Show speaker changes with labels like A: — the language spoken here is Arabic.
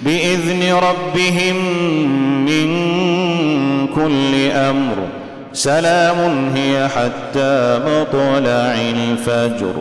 A: بإذن ربهم من كل أمر. سلام هي حتى مطلع الفجر.